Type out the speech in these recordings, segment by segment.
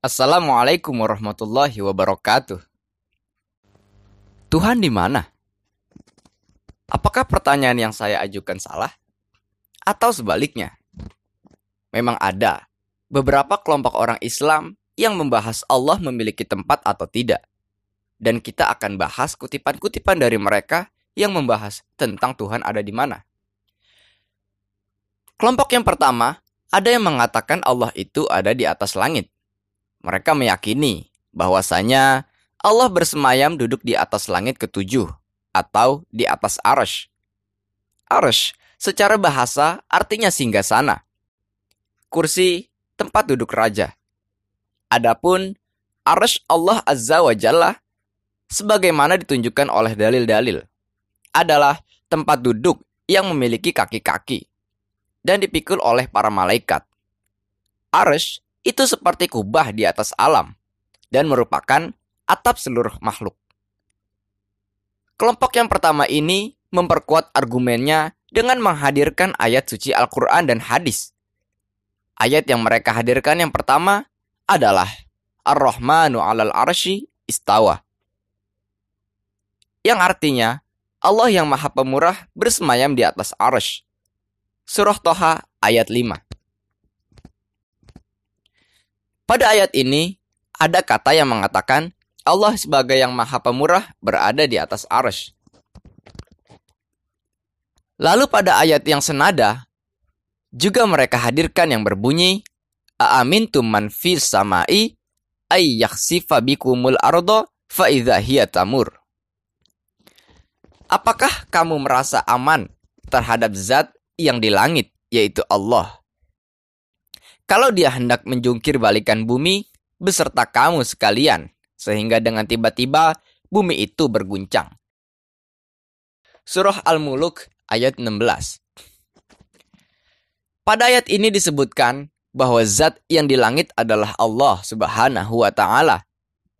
Assalamualaikum warahmatullahi wabarakatuh. Tuhan di mana? Apakah pertanyaan yang saya ajukan salah? Atau sebaliknya? Memang ada beberapa kelompok orang Islam yang membahas Allah memiliki tempat atau tidak. Dan kita akan bahas kutipan-kutipan dari mereka yang membahas tentang Tuhan ada di mana. Kelompok yang pertama, ada yang mengatakan Allah itu ada di atas langit. Mereka meyakini bahwasanya Allah bersemayam duduk di atas langit ketujuh atau di atas arsh. Arsh secara bahasa artinya singgah sana. Kursi tempat duduk raja. Adapun arsh Allah Azza wa Jalla sebagaimana ditunjukkan oleh dalil-dalil adalah tempat duduk yang memiliki kaki-kaki dan dipikul oleh para malaikat. Arsh itu seperti kubah di atas alam dan merupakan atap seluruh makhluk. Kelompok yang pertama ini memperkuat argumennya dengan menghadirkan ayat suci Al-Quran dan hadis. Ayat yang mereka hadirkan yang pertama adalah Ar-Rahmanu alal arsy istawa. Yang artinya, Allah yang maha pemurah bersemayam di atas arsh. Surah Toha ayat 5. Pada ayat ini, ada kata yang mengatakan Allah sebagai yang maha pemurah berada di atas arsh. Lalu pada ayat yang senada, juga mereka hadirkan yang berbunyi, Aamintum man fis samai ay yakhsifa bikumul ardo fa tamur. Apakah kamu merasa aman terhadap zat yang di langit, yaitu Allah. Kalau dia hendak menjungkir balikan bumi beserta kamu sekalian, sehingga dengan tiba-tiba bumi itu berguncang. Surah Al-Muluk ayat 16 Pada ayat ini disebutkan bahwa zat yang di langit adalah Allah subhanahu wa ta'ala.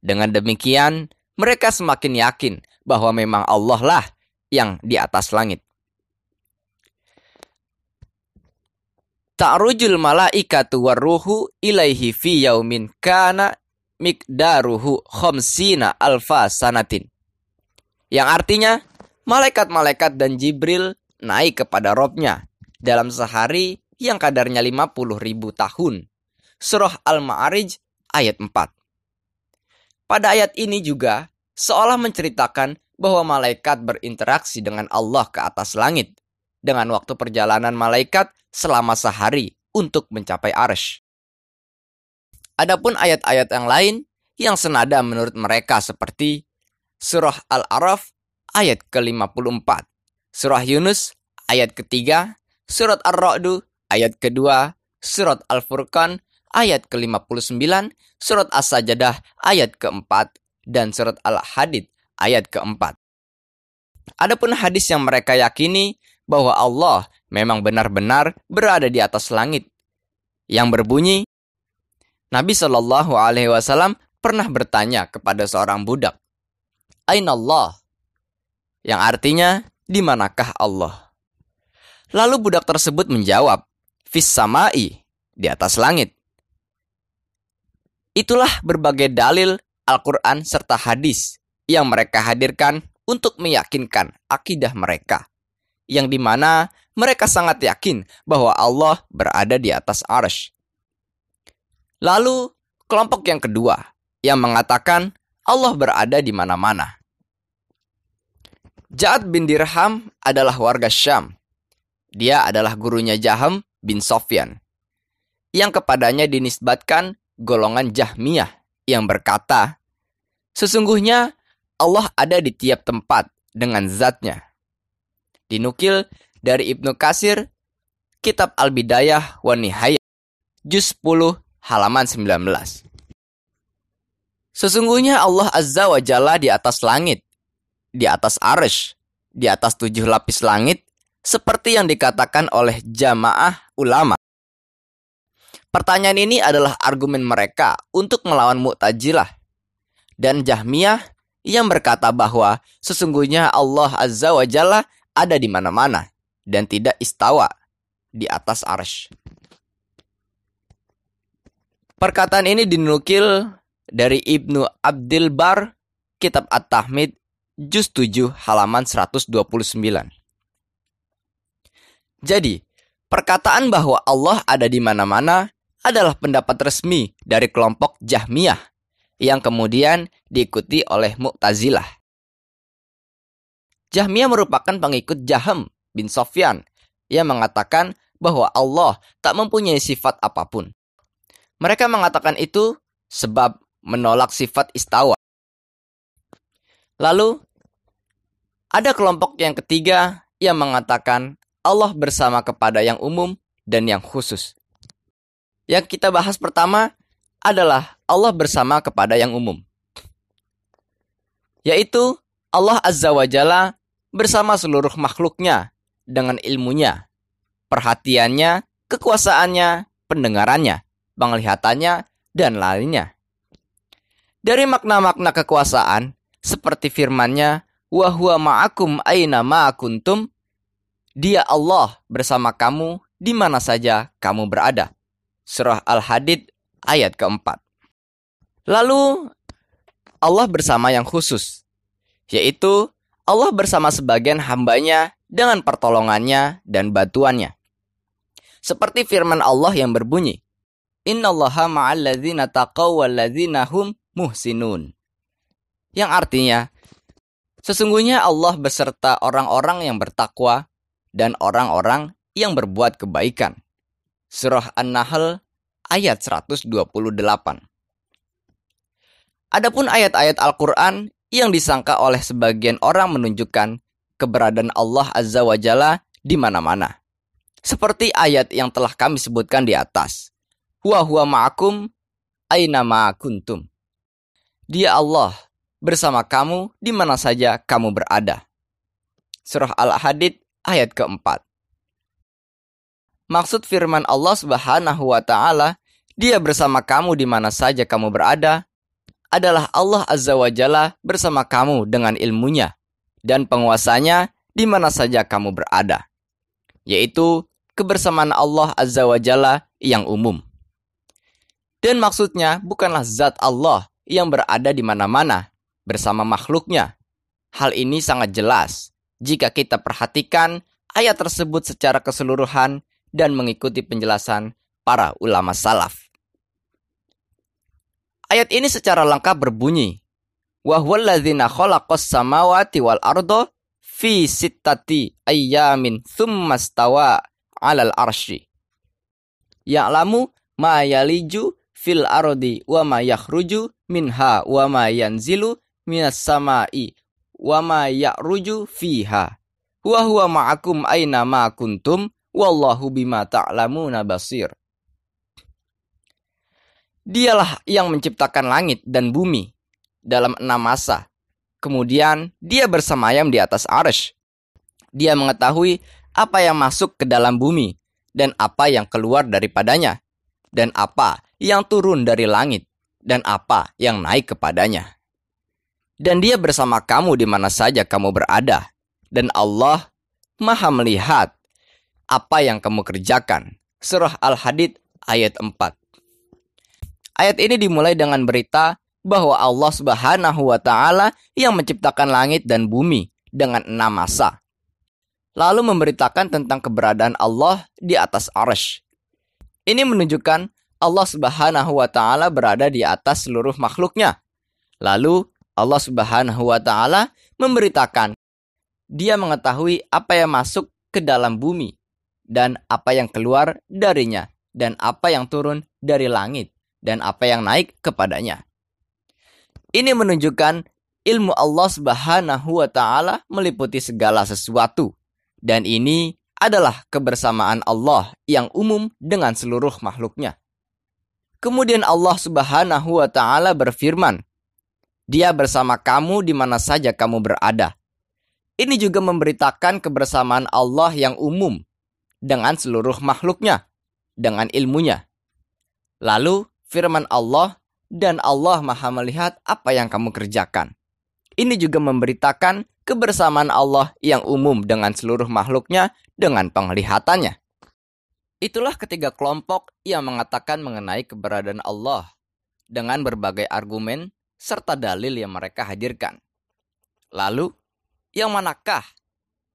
Dengan demikian, mereka semakin yakin bahwa memang Allah lah yang di atas langit. Ta'rujul malaikatu warruhu ilaihi fi yaumin kana mikdaruhu khamsina alfa sanatin. Yang artinya, malaikat-malaikat dan Jibril naik kepada robnya dalam sehari yang kadarnya 50 ribu tahun. Surah Al-Ma'arij ayat 4. Pada ayat ini juga seolah menceritakan bahwa malaikat berinteraksi dengan Allah ke atas langit dengan waktu perjalanan malaikat selama sehari untuk mencapai arsh. Adapun ayat-ayat yang lain yang senada menurut mereka seperti Surah Al-Araf ayat ke-54, Surah Yunus ayat ketiga, Surat Ar-Ra'du ayat kedua, Surat Al-Furqan ayat ke-59, Surat As-Sajadah ayat keempat, dan Surat Al-Hadid ayat keempat. Adapun hadis yang mereka yakini bahwa Allah memang benar-benar berada di atas langit. Yang berbunyi, Nabi Shallallahu Alaihi Wasallam pernah bertanya kepada seorang budak, Aina Allah? Yang artinya, di manakah Allah? Lalu budak tersebut menjawab, Fis samai, di atas langit. Itulah berbagai dalil Al-Quran serta hadis yang mereka hadirkan untuk meyakinkan akidah mereka yang di mana mereka sangat yakin bahwa Allah berada di atas arsh. Lalu kelompok yang kedua yang mengatakan Allah berada di mana-mana. Ja'ad bin Dirham adalah warga Syam. Dia adalah gurunya Jaham bin Sofyan. Yang kepadanya dinisbatkan golongan Jahmiyah yang berkata, Sesungguhnya Allah ada di tiap tempat dengan zatnya Dinukil dari Ibnu Kasir, Kitab Al-Bidayah wa Nihayah, Juz 10, halaman 19. Sesungguhnya Allah Azza wa Jalla di atas langit, di atas arsh, di atas tujuh lapis langit, seperti yang dikatakan oleh jamaah ulama. Pertanyaan ini adalah argumen mereka untuk melawan Mu'tajilah dan Jahmiyah yang berkata bahwa sesungguhnya Allah Azza wa Jalla ada di mana-mana dan tidak istawa di atas arsh. Perkataan ini dinukil dari Ibnu Abdul Bar, Kitab At-Tahmid, Juz 7, halaman 129. Jadi, perkataan bahwa Allah ada di mana-mana adalah pendapat resmi dari kelompok Jahmiyah yang kemudian diikuti oleh Mu'tazilah. Jahmiyah merupakan pengikut Jahm bin Sofyan yang mengatakan bahwa Allah tak mempunyai sifat apa pun. Mereka mengatakan itu sebab menolak sifat istawa. Lalu, ada kelompok yang ketiga yang mengatakan Allah bersama kepada yang umum dan yang khusus. Yang kita bahas pertama adalah Allah bersama kepada yang umum. Yaitu Allah Azza wa Jalla bersama seluruh makhluknya dengan ilmunya, perhatiannya, kekuasaannya, pendengarannya penglihatannya, dan lainnya. Dari makna-makna kekuasaan, seperti firmannya, huwa ma'akum aina ma'akuntum, dia Allah bersama kamu di mana saja kamu berada. Surah Al-Hadid ayat keempat. Lalu Allah bersama yang khusus, yaitu Allah bersama sebagian hambanya dengan pertolongannya dan bantuannya. Seperti firman Allah yang berbunyi, Innallaha ma'alladzina taqaw walladzina hum muhsinun. Yang artinya, sesungguhnya Allah beserta orang-orang yang bertakwa dan orang-orang yang berbuat kebaikan. Surah An-Nahl ayat 128. Adapun ayat-ayat Al-Quran yang disangka oleh sebagian orang menunjukkan keberadaan Allah Azza wa Jalla di mana-mana. Seperti ayat yang telah kami sebutkan di atas huwa huwa ma'akum aina ma'akuntum. Dia Allah bersama kamu di mana saja kamu berada. Surah Al-Hadid ayat keempat. Maksud firman Allah Subhanahu wa taala, Dia bersama kamu di mana saja kamu berada, adalah Allah Azza wa Jalla bersama kamu dengan ilmunya dan penguasanya di mana saja kamu berada. Yaitu kebersamaan Allah Azza wa Jalla yang umum. Dan maksudnya bukanlah zat Allah yang berada di mana-mana bersama makhluknya. Hal ini sangat jelas jika kita perhatikan ayat tersebut secara keseluruhan dan mengikuti penjelasan para ulama salaf. Ayat ini secara lengkap berbunyi, wa khalaqas samawati wal fi sittati ayyamin stawa 'alal arsy ya'lamu ma yaliju fil ardi wa ma yakhruju minha wa ma yanzilu minas sama'i wa ma ya'ruju fiha. Wa huwa ma'akum aina ma kuntum wallahu bima Dialah yang menciptakan langit dan bumi dalam enam masa. Kemudian dia bersemayam di atas arsh. Dia mengetahui apa yang masuk ke dalam bumi dan apa yang keluar daripadanya dan apa yang turun dari langit dan apa yang naik kepadanya. Dan dia bersama kamu di mana saja kamu berada. Dan Allah maha melihat apa yang kamu kerjakan. Surah Al-Hadid ayat 4. Ayat ini dimulai dengan berita bahwa Allah Subhanahu wa taala yang menciptakan langit dan bumi dengan enam masa. Lalu memberitakan tentang keberadaan Allah di atas arsh ini menunjukkan Allah Subhanahu wa taala berada di atas seluruh makhluknya. Lalu Allah Subhanahu wa taala memberitakan dia mengetahui apa yang masuk ke dalam bumi dan apa yang keluar darinya dan apa yang turun dari langit dan apa yang naik kepadanya. Ini menunjukkan ilmu Allah Subhanahu wa taala meliputi segala sesuatu dan ini adalah kebersamaan Allah yang umum dengan seluruh makhluknya. Kemudian Allah Subhanahu wa taala berfirman, Dia bersama kamu di mana saja kamu berada. Ini juga memberitakan kebersamaan Allah yang umum dengan seluruh makhluknya, dengan ilmunya. Lalu firman Allah, dan Allah maha melihat apa yang kamu kerjakan. Ini juga memberitakan kebersamaan Allah yang umum dengan seluruh makhluknya dengan penglihatannya. Itulah ketiga kelompok yang mengatakan mengenai keberadaan Allah dengan berbagai argumen serta dalil yang mereka hadirkan. Lalu, yang manakah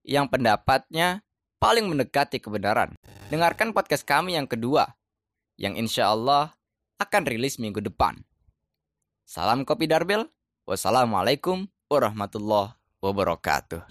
yang pendapatnya paling mendekati kebenaran? Dengarkan podcast kami yang kedua, yang insya Allah akan rilis minggu depan. Salam Kopi Darbel. Wassalamualaikum warahmatullahi wabarakatuh.